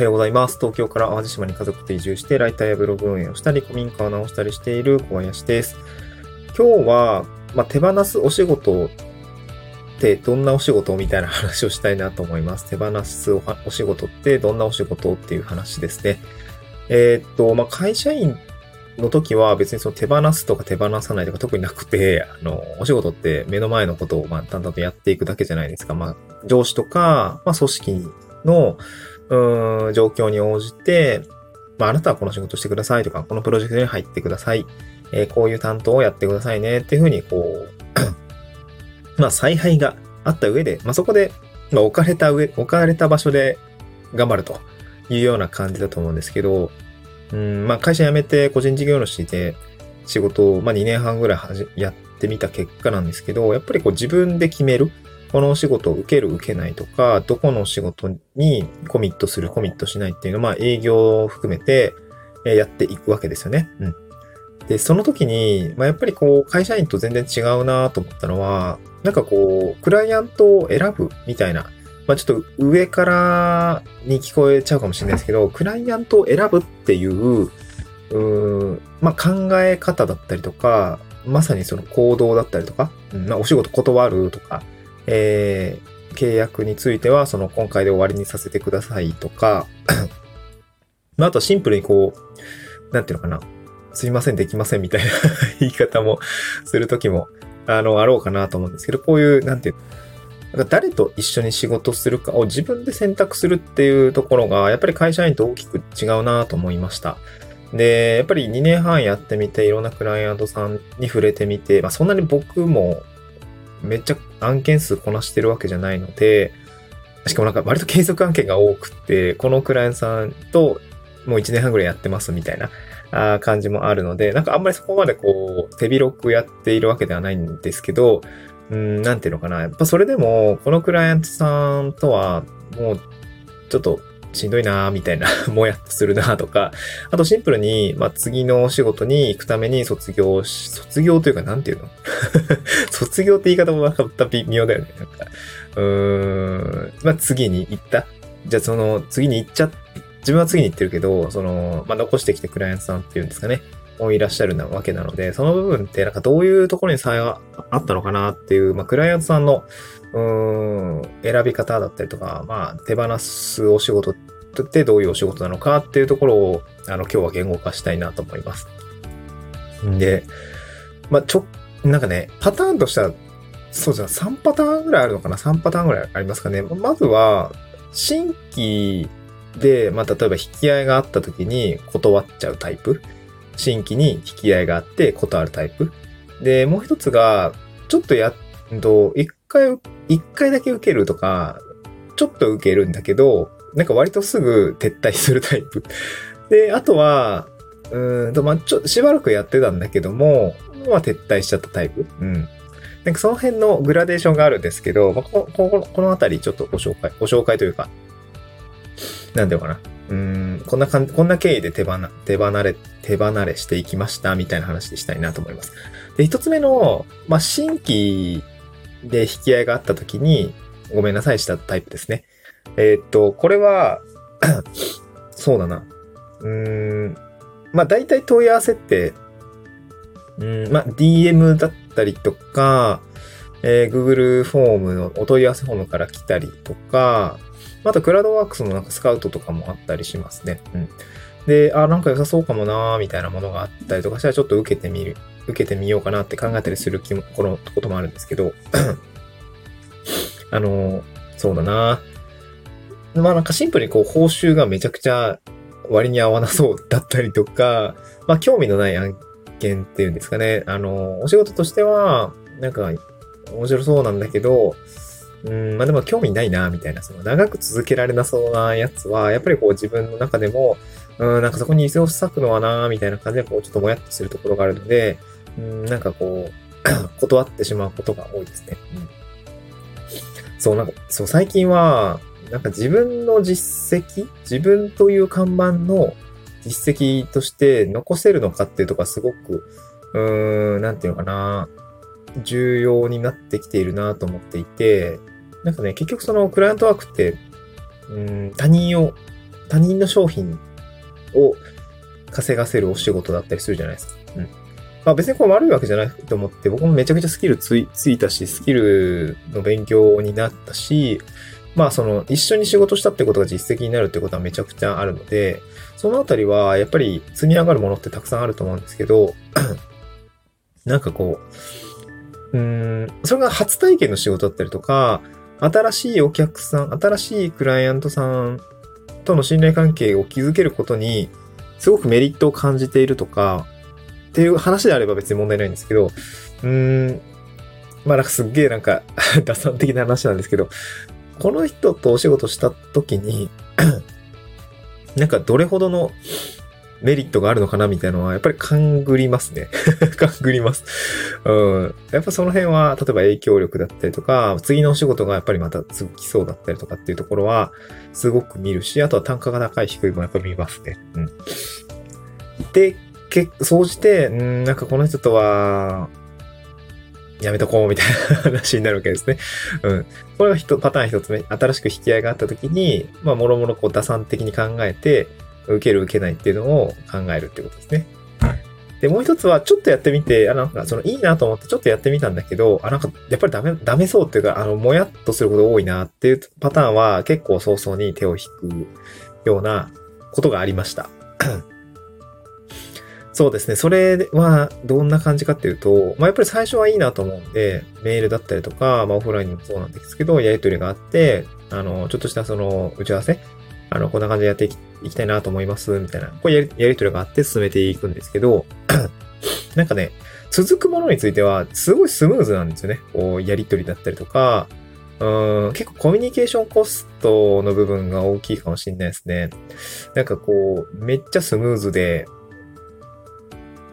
はようございます。東京から淡路島に家族で移住して、ライターやブログ運営をしたり、古民家を直したりしている小林です。今日は、まあ、手放すお仕事ってどんなお仕事みたいな話をしたいなと思います。手放すお仕事ってどんなお仕事っていう話ですね。えー、っと、まあ、会社員の時は別にその手放すとか手放さないとか特になくて、あの、お仕事って目の前のことをまあ淡々とやっていくだけじゃないですか。まあ、上司とか、まあ、組織の、うん、状況に応じて、まあ、あなたはこの仕事してくださいとか、このプロジェクトに入ってください。えー、こういう担当をやってくださいねっていうふうに、こう まあ、采配があった上で、まあ、そこで、まあ、置かれた上、置かれた場所で頑張るというような感じだと思うんですけど、うん、まあ、会社辞めて個人事業主で仕事を、まあ、2年半ぐらいやってみた結果なんですけど、やっぱりこう自分で決める。このお仕事を受ける受けないとか、どこの仕事にコミットするコミットしないっていうのは、まあ営業を含めてやっていくわけですよね。うん。で、その時に、まあやっぱりこう会社員と全然違うなと思ったのは、なんかこう、クライアントを選ぶみたいな、まあちょっと上からに聞こえちゃうかもしれないですけど、クライアントを選ぶっていう、うまあ考え方だったりとか、まさにその行動だったりとか、うん、まあお仕事断るとか、えー、契約については、その今回で終わりにさせてくださいとか、まあ、あとシンプルにこう、なんていうのかな、すいません、できませんみたいな 言い方もするときも、あの、あろうかなと思うんですけど、こういう、なんていうなんか誰と一緒に仕事するかを自分で選択するっていうところが、やっぱり会社員と大きく違うなと思いました。で、やっぱり2年半やってみて、いろんなクライアントさんに触れてみて、まあそんなに僕もめっちゃ案件数こなしてるわけじゃないので、しかもなんか割と継続案件が多くて、このクライアントさんともう1年半ぐらいやってますみたいな感じもあるので、なんかあんまりそこまでこう手広くやっているわけではないんですけど、うん、なんていうのかな。やっぱそれでも、このクライアントさんとはもうちょっとしんどいなみたいな、もやっとするなとか、あとシンプルに、まあ、次のお仕事に行くために卒業し、卒業というか、なんていうの？卒業って言い方も分かった微妙だよね。なんかうーん、まあ、次に行った？じゃあその、次に行っちゃ、自分は次に行ってるけど、その、まあ、残してきてクライアントさんっていうんですかね。もいらっしゃるなわけなので、その部分ってなんかどういうところに差があったのかなっていう、まあ、クライアントさんの、うーん、選び方だったりとか、まあ、手放すお仕事ってどういうお仕事なのかっていうところを、あの、今日は言語化したいなと思います。で、まあ、ちょ、なんかね、パターンとしては、そうじゃん、3パターンぐらいあるのかな ?3 パターンぐらいありますかね？まずは、新規で、まあ、例えば引き合いがあった時に断っちゃうタイプ。新規に引き合いがあって断るタイプ。で、もう一つが、ちょっとや、んと、一回、一回だけ受けるとか、ちょっと受けるんだけど、なんか割とすぐ撤退するタイプ。で、あとは、うんと、まあ、ちょ、しばらくやってたんだけども、まあ、撤退しちゃったタイプ。うん。なんかその辺のグラデーションがあるんですけど、まあ、こここのあたりちょっとご紹介、ご紹介というか、なんていうかな。うん、こんなかん、こんな経緯で手放、手離れ、手離れしていきました、みたいな話でしたいなと思います。で、一つ目の、まあ、新規で引き合いがあった時に、ごめんなさいしたタイプですね。えー、っと、これは そうだな。うーん、まあ大体問い合わせって、うん、まあ DM だったりとか、えー、Google フォームのお問い合わせフォームから来たりとか、あとクラウドワークスのなんかスカウトとかもあったりしますね。うん。で、あ、なんか良さそうかもなーみたいなものがあったりとかしたらちょっと受けてみる、受けてみようかなって考えたりする気も、このこともあるんですけど、あの、そうだなまあなんかシンプルにこう報酬がめちゃくちゃ割に合わなそうだったりとか、まあ興味のない案件っていうんですかね。あの、お仕事としては、なんか面白そうなんだけど、うん、まあでも興味ないな、みたいな、その長く続けられなそうなやつは、やっぱりこう自分の中でも、うん、なんかそこに椅子を割くのはな、みたいな感じでこうちょっともやっとするところがあるので、うん、なんかこう、断ってしまうことが多いですね。うん、そう、なんか、そう、最近は、なんか自分の実績自分という看板の実績として残せるのかっていうところすごく、うーん、なんていうのかな、重要になってきているなと思っていて、なんかね、結局そのクライアントワークって、うん、他人を他人の商品を稼がせるお仕事だったりするじゃないですか。うん。まあ別にこれ悪いわけじゃないと思って、僕もめちゃくちゃスキルついついたし、スキルの勉強になったし、まあその一緒に仕事したってことが実績になるってことはめちゃくちゃあるので、そのあたりはやっぱり積み上がるものってたくさんあると思うんですけど、なんかこう、うん、それが初体験の仕事だったりとか、新しいお客さん、新しいクライアントさんとの信頼関係を築けることに、すごくメリットを感じているとか、っていう話であれば別に問題ないんですけど、うーん、まあなんかすっげえなんか 打算的な話なんですけど、この人とお仕事した時に なんかどれほどのメリットがあるのかなみたいなのは、やっぱり勘ぐりますね。勘ぐります。うん。やっぱその辺は、例えば影響力だったりとか、次のお仕事がやっぱりまたすぐ来そうだったりとかっていうところは、すごく見るし、あとは単価が高い低いもやっぱ見ますね。うん。で、け、総じて、んなんかこの人とは、やめとこうみたいな話になるわけですね。うん。これが一パターン一つ目。新しく引き合いがあった時に、まあ、もろもろこう打算的に考えて、受ける受けないっていうのを考えるってことですね。で、もう一つは、ちょっとやってみて、あ、なんか、その、いいなと思ってちょっとやってみたんだけど、あ、なんか、やっぱりダメ、ダメそうっていうか、あの、もやっとすること多いなっていうパターンは、結構早々に手を引くようなことがありました。そうですね。それはどんな感じかっていうと、まあ、やっぱり最初はいいなと思うんで、メールだったりとか、まあ、オフラインもそうなんですけど、やりとりがあって、あの、ちょっとしたその打ち合わせ、あの、こんな感じでやっていきたいなと思います、みたいな。これやりやりとりがあって進めていくんですけど、なんかね、続くものについては、すごいスムーズなんですよね。こう、やりとりだったりとか、うん結構コミュニケーションコストの部分が大きいかもしれないですね。なんかこう、めっちゃスムーズで、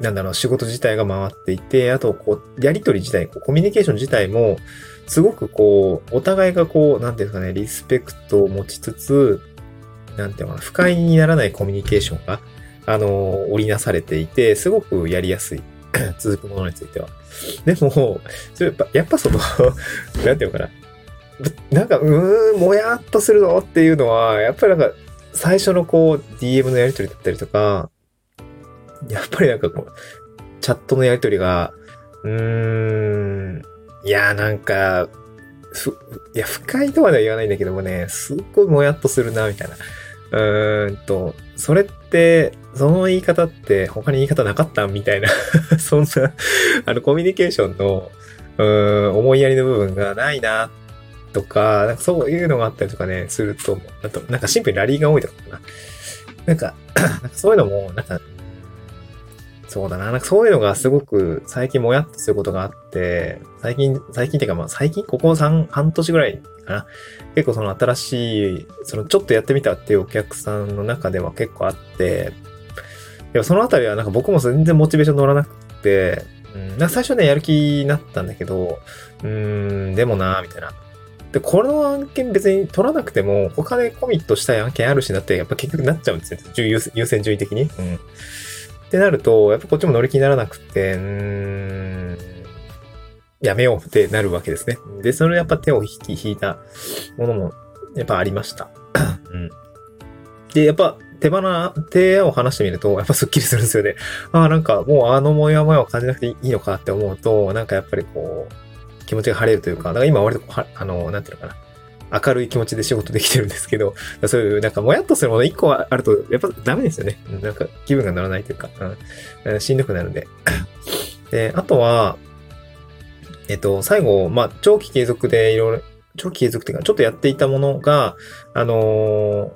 なんだろう、仕事自体が回っていて、あと、こう、やりとり自体、コミュニケーション自体も、すごくこう、お互いがこう、なんていうんですかね、リスペクトを持ちつつ、なんていうのかな、不快にならないコミュニケーションが、あの、織りなされていて、すごくやりやすい。続くものについては。でも、やっぱ、やっぱその なんていうのかな。なんか、うーん、もやっとするのっていうのは、やっぱりなんか、最初のこう、DM のやりとりだったりとか、やっぱりなんかこう、チャットのやりとりが、うーん、いや、なんか、ふ、いや、不快とまでは言わないんだけどもね、すっごいもやっとするな、みたいな。うーんと、それって、その言い方って他に言い方なかったみたいな そんなあの、コミュニケーションの、うーん、思いやりの部分がないな、とか、なんかそういうのがあったりとかね、すると、あと、なんかシンプルにラリーが多いとかな。なんか、なんかそういうのも、なんか、そうだな。なんかそういうのがすごく最近もやっとすることがあって、最近、最近っていうかまあ最近、ここ3、半年ぐらいかな。結構その新しい、そのちょっとやってみたっていうお客さんの中では結構あって、でもそのあたりはなんか僕も全然モチベーション乗らなくて、うん、な最初ね、やる気になったんだけど、うーん、でもな、みたいな。で、この案件別に取らなくても、他でコミットしたい案件あるしなって、やっぱ結局なっちゃうんですよ。優先順位的に。うん。ってなると、やっぱこっちも乗り気にならなくて、うーん、やめようってなるわけですね。で、それやっぱ手を引き、引いたものも、やっぱありました。うん。で、やっぱ手放、手を離してみると、やっぱスッキリするんですよね。ああ、なんかもうあのもやもやを感じなくていいのかって思うと、なんかやっぱりこう、気持ちが晴れるというか、だから今割とあの、なんていうのかな。明るい気持ちで仕事できてるんですけど、そういうなんかもやっとするもの一個あると、やっぱダメですよね。なんか気分が乗らないというか、うん、しんどくなるんで。で、あとは、えっと、最後、まあ、長期継続でいろいろ、長期継続っていうか、ちょっとやっていたものが、あの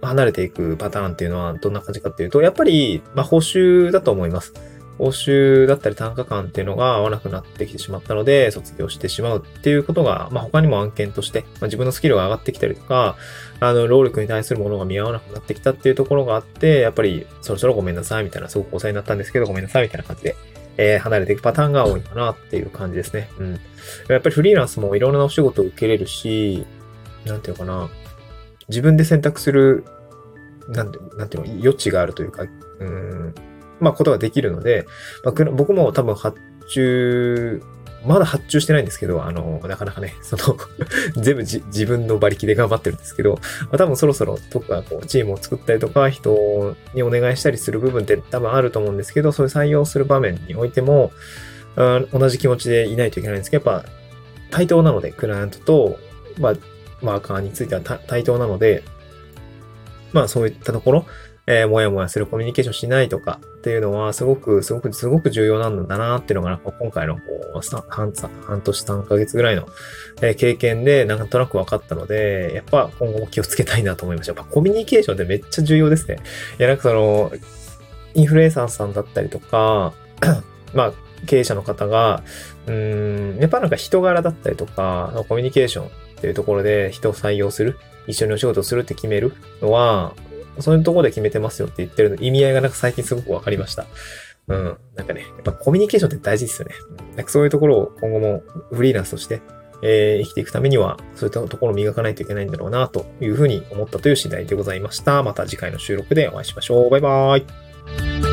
ー、離れていくパターンっていうのはどんな感じかっていうと、やっぱり、まあ、報酬だと思います。報酬だったり単価感っていうのが合わなくなってきてしまったので、卒業してしまうっていうことが、まあ、他にも案件として、まあ、自分のスキルが上がってきたりとか、あの、労力に対するものが見合わなくなってきたっていうところがあって、やっぱり、そろそろごめんなさいみたいな、すごくお世話になったんですけど、ごめんなさいみたいな感じで、えー、離れていくパターンが多いかなっていう感じですね。うん。やっぱりフリーランスもいろんなお仕事を受けれるし、なんていうのかな、自分で選択する、なんて、なんていうの、余地があるというか、うん、まあ、ことができるので、まあ、僕も多分発注まだ発注してないんですけど、あの、なかなかね、その 全部自分の馬力で頑張ってるんですけど、まあ、多分そろそろ僕がこう、チームを作ったりとか、人にお願いしたりする部分って多分あると思うんですけど、そういう採用する場面においても、同じ気持ちでいないといけないんですけど、やっぱ、対等なので、クライアントと、まあ、マーカーについては対等なので、まあそういったところ、えー、もやもやするコミュニケーションしないとかっていうのは、すごく、すごく、すごく重要なんだなっていうのが、今回のこう半半年3ヶ月ぐらいの、経験で、なんとなく分かったので、やっぱ今後も気をつけたいなと思いました。やっぱコミュニケーションってめっちゃ重要ですね。いや、なんかその、インフルエンサーさんだったりとか、まあ、経営者の方が、うん、やっぱなんか人柄だったりとか、コミュニケーションっていうところで人を採用する、一緒にお仕事するって決めるのは、そういうところで決めてますよって言ってるの意味合いがなんか最近すごくわかりました。うん。なんかね、やっぱコミュニケーションって大事ですよね。なんかそういうところを今後もフリーランスとして、えー、生きていくためには、そういったところを磨かないといけないんだろうな、というふうに思ったという次第でございました。また次回の収録でお会いしましょう。バイバーイ。